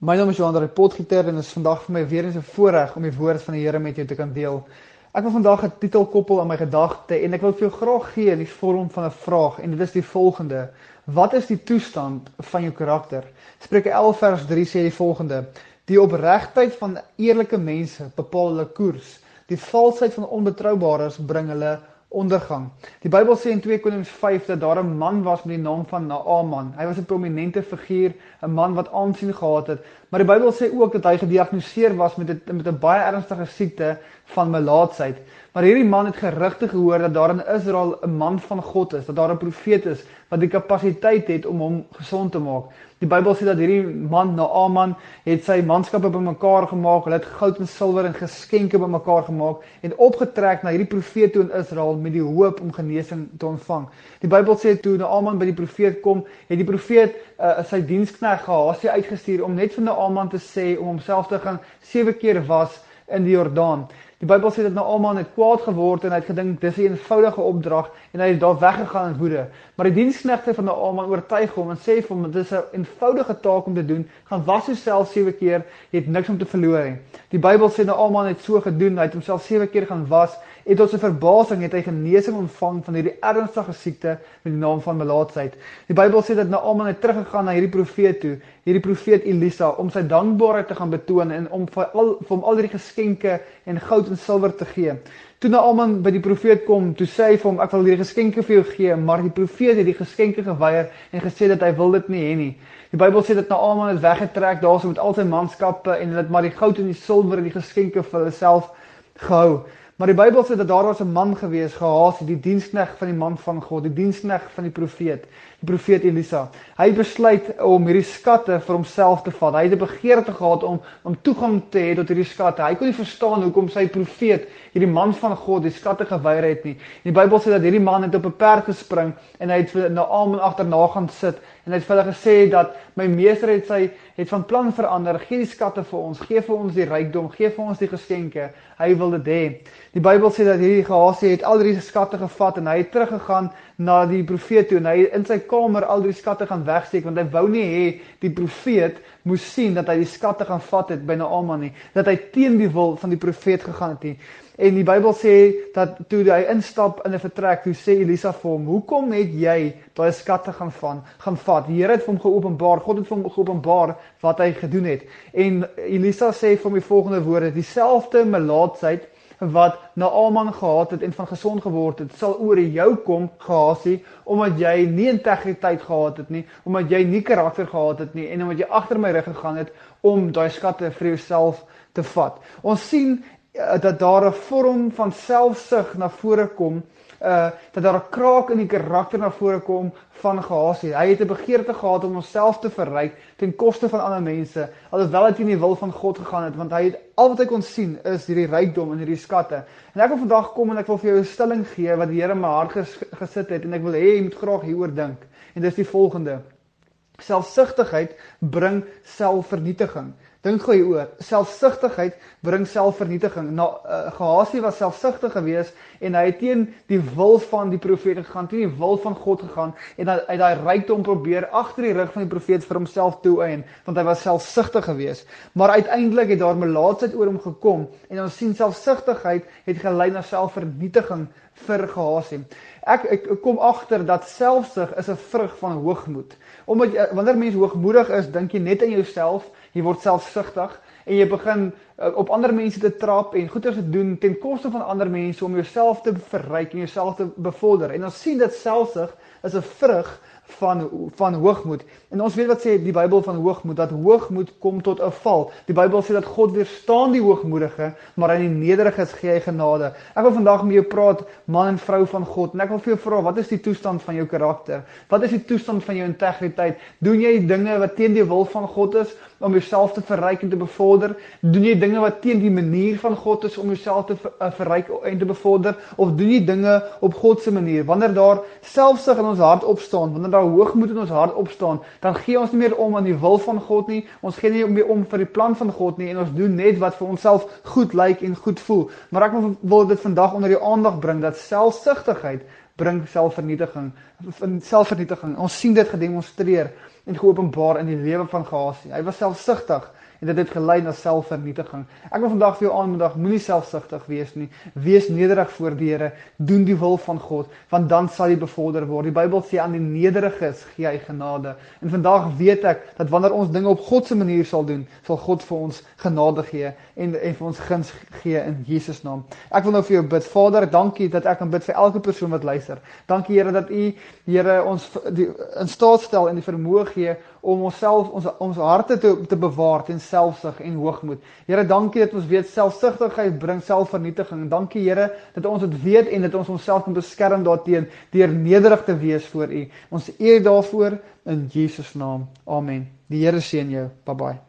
My naam is Johan Potgieter en dit is vandag vir my weer eens 'n voorreg om die woord van die Here met jou te kan deel. Ek wil vandag 'n titel koppel aan my gedagte en ek wil vir jou graag gee in die vorm van 'n vraag en dit is die volgende: Wat is die toestand van jou karakter? Spreuke 11 vers 3 sê die volgende: Die opregtheid van eerlike mense bepaal hulle koers. Die valsheid van onbetroubares bring hulle ondergang. Die Bybel sê in 2 Konings 5 dat daar 'n man was met die naam van Naaman. Hy was 'n prominente figuur, 'n man wat aansien gehad het, maar die Bybel sê ook dat hy gediagnoseer was met 'n met 'n baie ernstige siekte van melaatsheid. Maar hierdie man het gerugte gehoor dat daar in Israel 'n man van God is, dat daar 'n profeet is wat die kapasiteit het om hom gesond te maak. Die Bybel sê dat hierdie man Naaman het sy manskappe bymekaar gemaak, hulle het goud en silwer en geskenke bymekaar gemaak en opgetrek na hierdie profeet toe in Israel met die hoop om genesing te ontvang. Die Bybel sê toe Naaman by die profeet kom, het die profeet uh, sy diensknegt Gehasie uitgestuur om net vir Naaman te sê om homself te gaan 7 keer was in die Jordaan. Die Bybel sê dat Naaman het kwaad geword en hy het gedink dis 'n eenvoudige opdrag en hy het daar weggegaan in woede. Maar die diensknegte van Naaman oortuig hom en sê vir hom dit is 'n eenvoudige taak om te doen. Gaan was jouself 7 keer, jy het niks om te verloor nie. Die Bybel sê Naaman het so gedoen, hy het homself 7 keer gaan was en tot sy verbasing het hy genesing ontvang van hierdie ernstige siekte met die naam van melaatsheid. Die Bybel sê dat Naaman het teruggegaan na hierdie profeet toe, hierdie profeet Elisa om sy dankbaarheid te gaan betoon en om vir al vir hom al die geskenke en goud en silwer te gee. Toe Naaman by die profeet kom, toe sê hy vir hom ek wil hierdie geskenke vir jou gee, maar die profeet het die geskenke geweier en gesê dat hy wil dit nie hê nie. Die Bybel sê dat Naaman het weggetrek daarso met al sy manskappe en hulle het maar die goud en die silwer en die geskenke vir hulle self gehou. Maar die Bybel sê dat daar was 'n man gewees, Gehasie, die dienskneg van die man van God, die dienskneg van die profeet, die profeet Elisa. Hy besluit om hierdie skatte vir homself te vat. Hy het 'n begeerte gehad om om toegang te hê tot hierdie skatte. Hy kon nie verstaan hoekom sy profeet, hierdie man van God, die skatte geweier het nie. En die Bybel sê dat hierdie man het op 'n perd gespring en hy het vir Naaman agterna gaan sit en hy het vir hulle gesê dat my meester het sy het van plan verander. Gee die skatte vir ons, gee vir ons die rykdom, gee vir ons die geskenke. Hy wil dit hê. Die Bybel sê dat hierdie Gehasie het al die skatte gevat en hy het teruggegaan na die profeet toe en hy in sy kamer al die skatte gaan wegsteek want hy wou nie hê die profeet moes sien dat hy die skatte gaan vat het by Naaman nie, dat hy teen die wil van die profeet gegaan het nie. En die Bybel sê dat toe hy instap in 'n vertrek, toe sê Elisa vir hom: "Hoekom het jy daai skatte gaan van gaan vat? Die Here het vir hom geopenbaar, God het vir hom geopenbaar wat hy gedoen het." En Elisa sê vir hom die volgende woorde: "Dieselfde melaatsheid wat Naaman gehad het en van gesond geword het, sal oor jou kom, Gehasie, omdat jy nie integriteit gehad het nie, omdat jy nie karakter gehad het nie en omdat jy agter my rug gegaan het om daai skatte vir jouself te vat. Ons sien dat daar 'n vorm van selfsug na vore kom uh dat daar 'n kraak in die karakter na vore kom van Gehasie. Hy het 'n begeerte gehad om homself te verryk ten koste van ander mense, alhoewel hy teen die wil van God gegaan het, want hy het al wat hy kon sien is hierdie rykdom en hierdie skatte. En ek wil vandag kom en ek wil vir jou 'n stelling gee wat die Here in my hart ges gesit het en ek wil hê jy moet graag hieroor dink. En dis die volgende: Selfsugtigheid bring selfvernietiging. Dink gou hieroor. Selfsugtigheid bring selfvernietiging. Nou uh, Gehasie was selfsugtig geweest en hy het teen die wil van die profeet gegaan, teen die wil van God gegaan en hy het daai rykdom probeer agter die rug van die profeet vir homself toeëien, want hy was selfsugtig geweest. Maar uiteindelik het daar melaatsheid oor hom gekom en ons sien selfsugtigheid het gelei na selfvernietiging vir Gehasie. Ek ek kom agter dat selfsug is 'n vrug van hoogmoed. Omdat jy, wanneer mens hoogmoedig is, dink jy net aan jouself jy word selfsugtig en jy begin uh, op ander mense te trap en goeie te doen ten koste van ander mense om jouself te verryk en jouself te bevorder. En ons sien dat selfsug is 'n vrug van van hoogmoed. En ons weet wat sê die Bybel van hoogmoed dat hoogmoed kom tot 'n val. Die Bybel sê dat God weerstaan die hoogmoedige, maar aan die nederiges gee hy genade. Ek wil vandag met jou praat, man en vrou van God, en ek wil vir jou vra, wat is die toestand van jou karakter? Wat is die toestand van jou integriteit? Doen jy dinge wat teen die wil van God is om jouself te verryk en te bevorder? Doen jy dinge wat teen die manier van God is om jouself te eh, verryk en te bevorder of doen jy dinge op God se manier? Wanneer daar selfsug in ons hart opstaan, wanneer daar hoogmoed in ons hart opstaan, dan gee ons nie meer om aan die wil van God nie. Ons gee nie meer om vir die plan van God nie en ons doen net wat vir onsself goed lyk en goed voel. Maar ek wil dit vandag onder jou aandag bring dat selfsugtigheid bring selfvernietiging. Selfvernietiging. Ons sien dit gedemonstreer en geopenbaar in die lewe van Gasie. Hy was selfsugtig en dit het gelei na selfvernietiging. Ek wil vandag vir jou aanmoedig, moenie selfsugtig wees nie. Wees nederig voor die Here, doen die wil van God, want dan sal jy bevorder word. Die Bybel sê aan die nederiges gee hy genade. En vandag weet ek dat wanneer ons dinge op God se manier sal doen, sal God vir ons genade gee en en vir ons guns gee in Jesus naam. Ek wil nou vir jou bid. Vader, dankie dat ek kan bid vir elke persoon wat luister. Dankie Here dat U Here ons die, in staat stel en die vermoë gee om onsself ons ons harte te te bewaar teen selfsug en hoogmoed. Here, dankie dat ons weet selfsugtigheid bring selfvernietiging. Dankie Here dat ons dit weet en dat ons onsself kan beskerm daarteen deur nederig te wees voor U. Ons eer daarvoor in Jesus naam. Amen. Die Here seën jou. Bye bye.